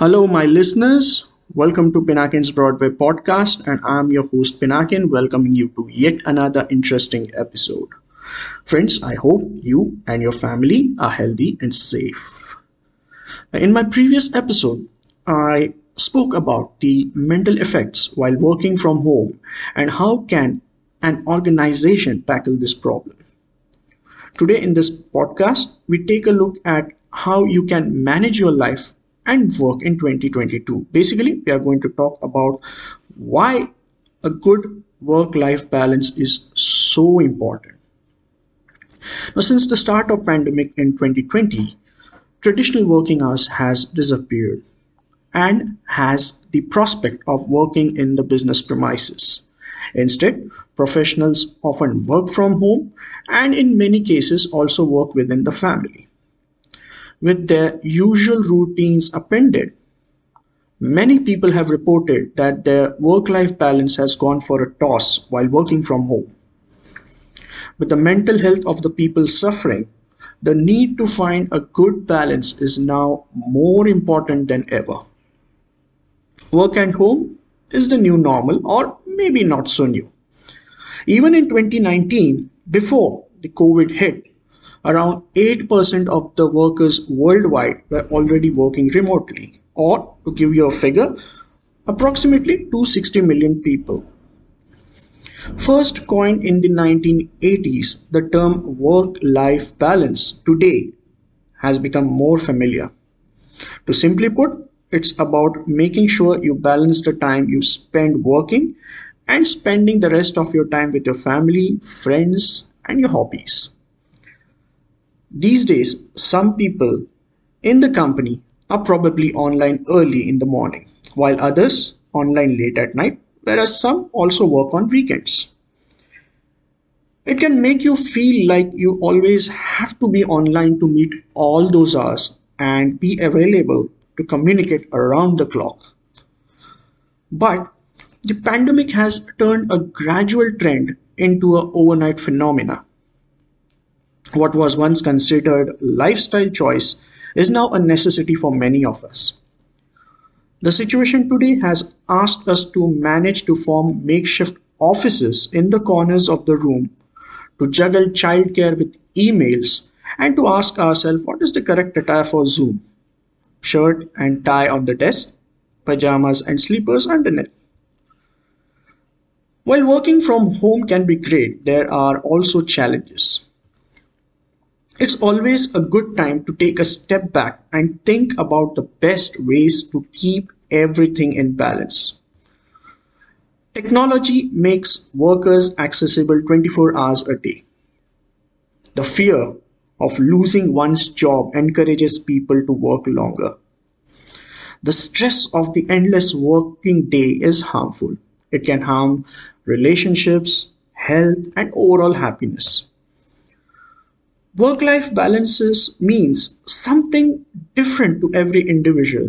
Hello, my listeners. Welcome to Pinakin's Broadway podcast, and I'm your host Pinakin, welcoming you to yet another interesting episode. Friends, I hope you and your family are healthy and safe. In my previous episode, I spoke about the mental effects while working from home and how can an organization tackle this problem. Today in this podcast, we take a look at how you can manage your life and work in 2022. Basically, we are going to talk about why a good work life balance is so important. Now, since the start of pandemic in 2020, traditional working hours has disappeared and has the prospect of working in the business premises. Instead, professionals often work from home and in many cases also work within the family with their usual routines appended. Many people have reported that their work life balance has gone for a toss while working from home. With the mental health of the people suffering, the need to find a good balance is now more important than ever. Work and home is the new normal, or maybe not so new. Even in 2019, before the COVID hit, around 8% of the workers worldwide were already working remotely, or to give you a figure, approximately 260 million people. First coined in the 1980s, the term work life balance today has become more familiar. To simply put, it's about making sure you balance the time you spend working and spending the rest of your time with your family, friends, and your hobbies. These days, some people in the company are probably online early in the morning, while others online late at night, whereas some also work on weekends. It can make you feel like you always have to be online to meet all those hours and be available to communicate around the clock. But the pandemic has turned a gradual trend into an overnight phenomena what was once considered lifestyle choice is now a necessity for many of us. The situation today has asked us to manage to form makeshift offices in the corners of the room, to juggle childcare with emails, and to ask ourselves what is the correct attire for Zoom? Shirt and tie on the desk, pajamas and sleepers underneath. While working from home can be great, there are also challenges. It's always a good time to take a step back and think about the best ways to keep everything in balance. Technology makes workers accessible 24 hours a day. The fear of losing one's job encourages people to work longer. The stress of the endless working day is harmful. It can harm relationships, health, and overall happiness. Work-life balances means something different to every individual.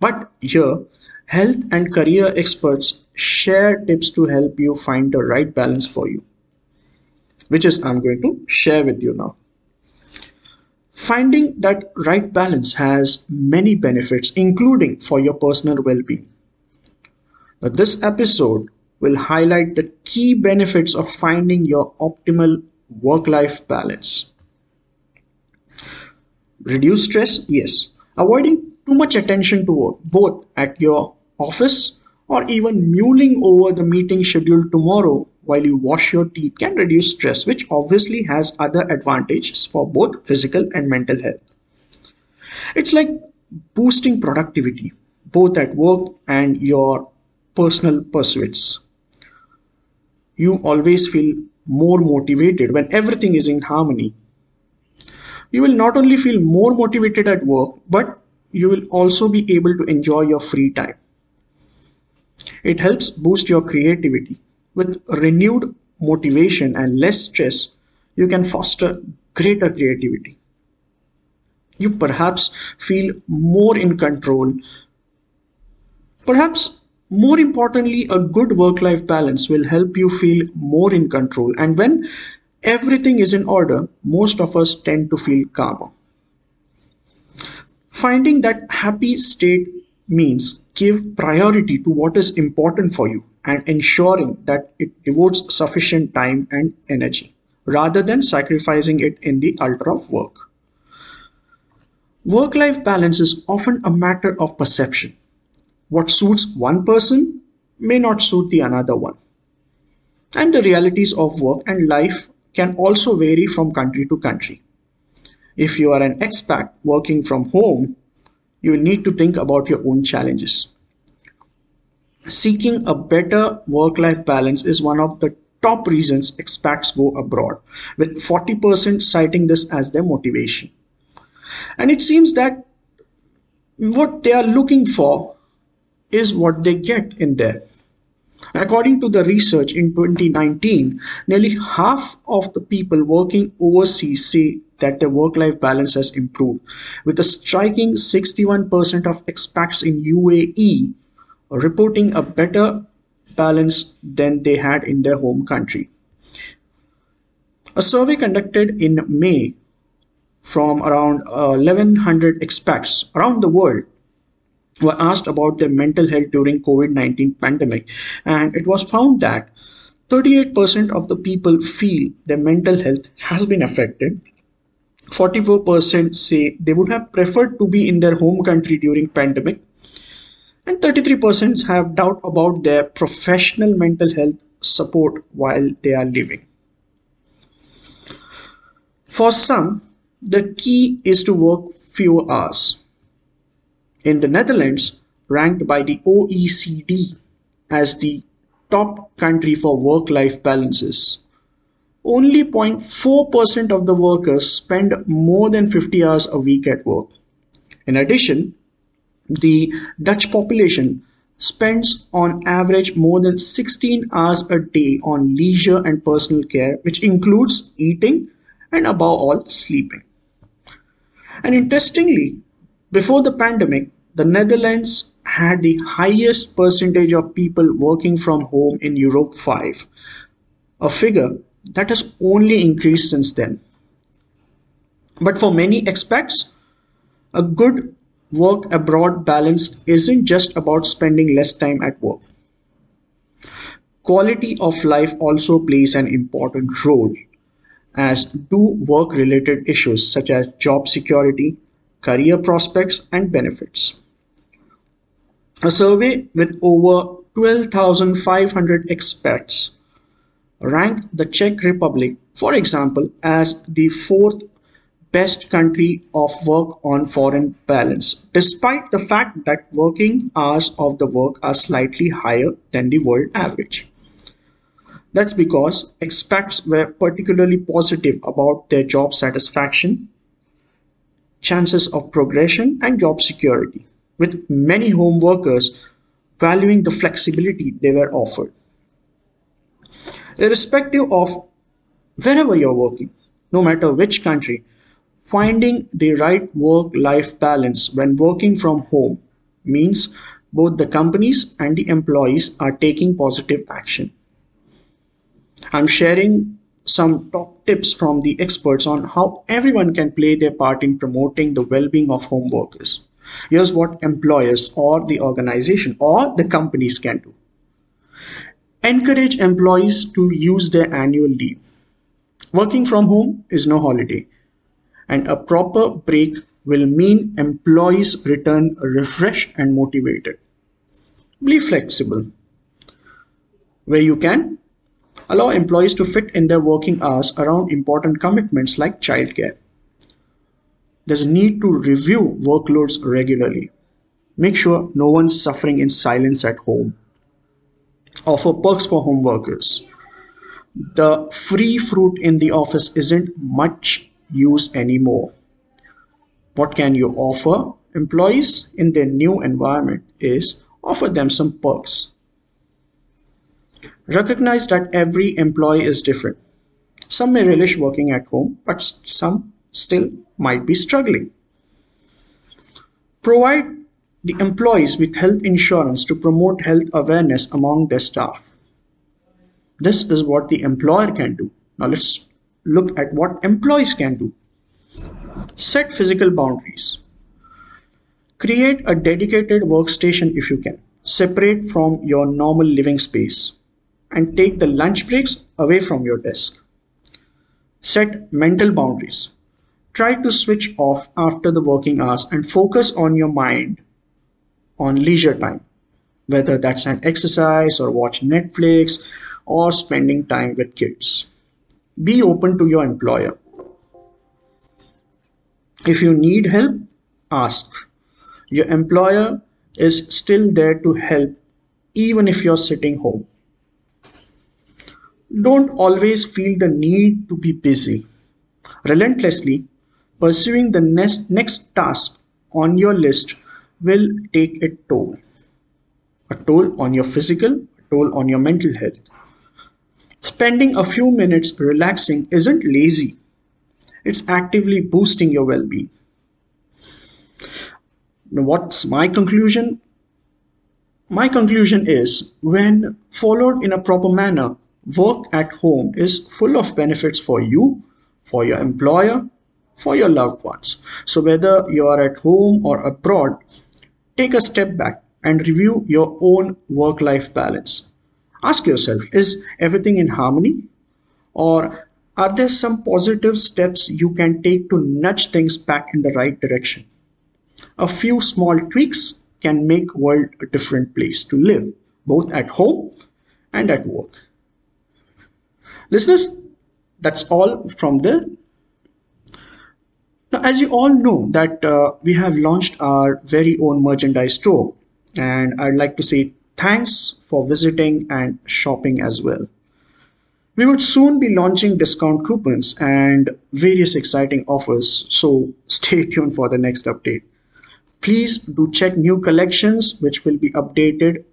But here, health and career experts share tips to help you find the right balance for you, which is I'm going to share with you now. Finding that right balance has many benefits, including for your personal well-being. Now, this episode will highlight the key benefits of finding your optimal work-life balance. Reduce stress? Yes. Avoiding too much attention to work, both at your office or even mulling over the meeting schedule tomorrow while you wash your teeth can reduce stress, which obviously has other advantages for both physical and mental health. It's like boosting productivity, both at work and your personal pursuits. You always feel more motivated when everything is in harmony you will not only feel more motivated at work, but you will also be able to enjoy your free time. It helps boost your creativity. With renewed motivation and less stress, you can foster greater creativity. You perhaps feel more in control. Perhaps more importantly, a good work life balance will help you feel more in control. And when everything is in order, most of us tend to feel calmer. Finding that happy state means give priority to what is important for you and ensuring that it devotes sufficient time and energy rather than sacrificing it in the altar of work. Work life balance is often a matter of perception. What suits one person may not suit the another one. And the realities of work and life can also vary from country to country. If you are an expat working from home, you need to think about your own challenges. Seeking a better work life balance is one of the top reasons expats go abroad, with 40% citing this as their motivation. And it seems that what they are looking for is what they get in there. According to the research in 2019, nearly half of the people working overseas say that their work-life balance has improved, with a striking 61% of expats in UAE reporting a better balance than they had in their home country. A survey conducted in May from around uh, 1100 expats around the world were asked about their mental health during COVID-19 pandemic. And it was found that 38% of the people feel their mental health has been affected. 44% say they would have preferred to be in their home country during pandemic. And 33% have doubt about their professional mental health support while they are living. For some the key is to work fewer hours in the Netherlands, ranked by the OECD as the top country for work-life balances, only 0.4% of the workers spend more than 50 hours a week at work. In addition, the Dutch population spends on average more than 16 hours a day on leisure and personal care, which includes eating and above all sleeping. And interestingly, before the pandemic, the Netherlands had the highest percentage of people working from home in Europe 5, a figure that has only increased since then. But for many expats, a good work abroad balance isn't just about spending less time at work. Quality of life also plays an important role, as do work related issues such as job security, career prospects, and benefits. A survey with over 12,500 expats ranked the Czech Republic, for example, as the fourth best country of work on foreign balance, despite the fact that working hours of the work are slightly higher than the world average. That's because expats were particularly positive about their job satisfaction chances of progression and job security, with many home workers valuing the flexibility they were offered. Irrespective of wherever you're working, no matter which country, finding the right work life balance when working from home means both the companies and the employees are taking positive action. I'm sharing some top tips from the experts on how everyone can play their part in promoting the well-being of home workers. Here's what employers or the organization or the companies can do. Encourage employees to use their annual leave. Working from home is no holiday, and a proper break will mean employees return refreshed and motivated. Be flexible. Where you can, allow employees to fit in their working hours around important commitments like childcare. There's a need to review workloads regularly. Make sure no one's suffering in silence at home. Offer perks for home workers. The free fruit in the office isn't much use anymore. What can you offer employees in their new environment is offer them some perks Recognize that every employee is different. Some may relish working at home, but some still might be struggling. Provide the employees with health insurance to promote health awareness among their staff. This is what the employer can do. Now let's look at what employees can do. Set physical boundaries. Create a dedicated workstation if you can, separate from your normal living space, and take the lunch breaks away from your desk. Set mental boundaries. Try to switch off after the working hours and focus on your mind on leisure time, whether that's an exercise or watch Netflix or spending time with kids. Be open to your employer. If you need help, ask. Your employer is still there to help even if you're sitting home. Don't always feel the need to be busy. Relentlessly pursuing the next, next task on your list will take a toll. A toll on your physical, a toll on your mental health. Spending a few minutes relaxing isn't lazy, it's actively boosting your well being. What's my conclusion? My conclusion is when followed in a proper manner, work at home is full of benefits for you, for your employer, for your loved ones. So, whether you are at home or abroad, take a step back and review your own work life balance. Ask yourself is everything in harmony? Or are there some positive steps you can take to nudge things back in the right direction? A few small tweaks can make world a different place to live, both at home and at work. Listeners, that's all from the now, as you all know that uh, we have launched our very own merchandise store and I'd like to say thanks for visiting and shopping as well. We would soon be launching discount coupons and various exciting offers, so stay tuned for the next update. Please do check new collections which will be updated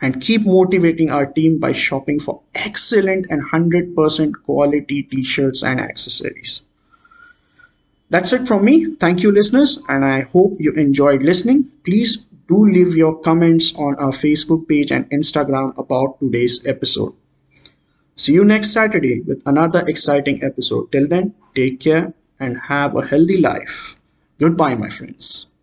and keep motivating our team by shopping for excellent and 100% quality t-shirts and accessories. That's it from me. Thank you, listeners, and I hope you enjoyed listening. Please do leave your comments on our Facebook page and Instagram about today's episode. See you next Saturday with another exciting episode. Till then, take care and have a healthy life. Goodbye, my friends.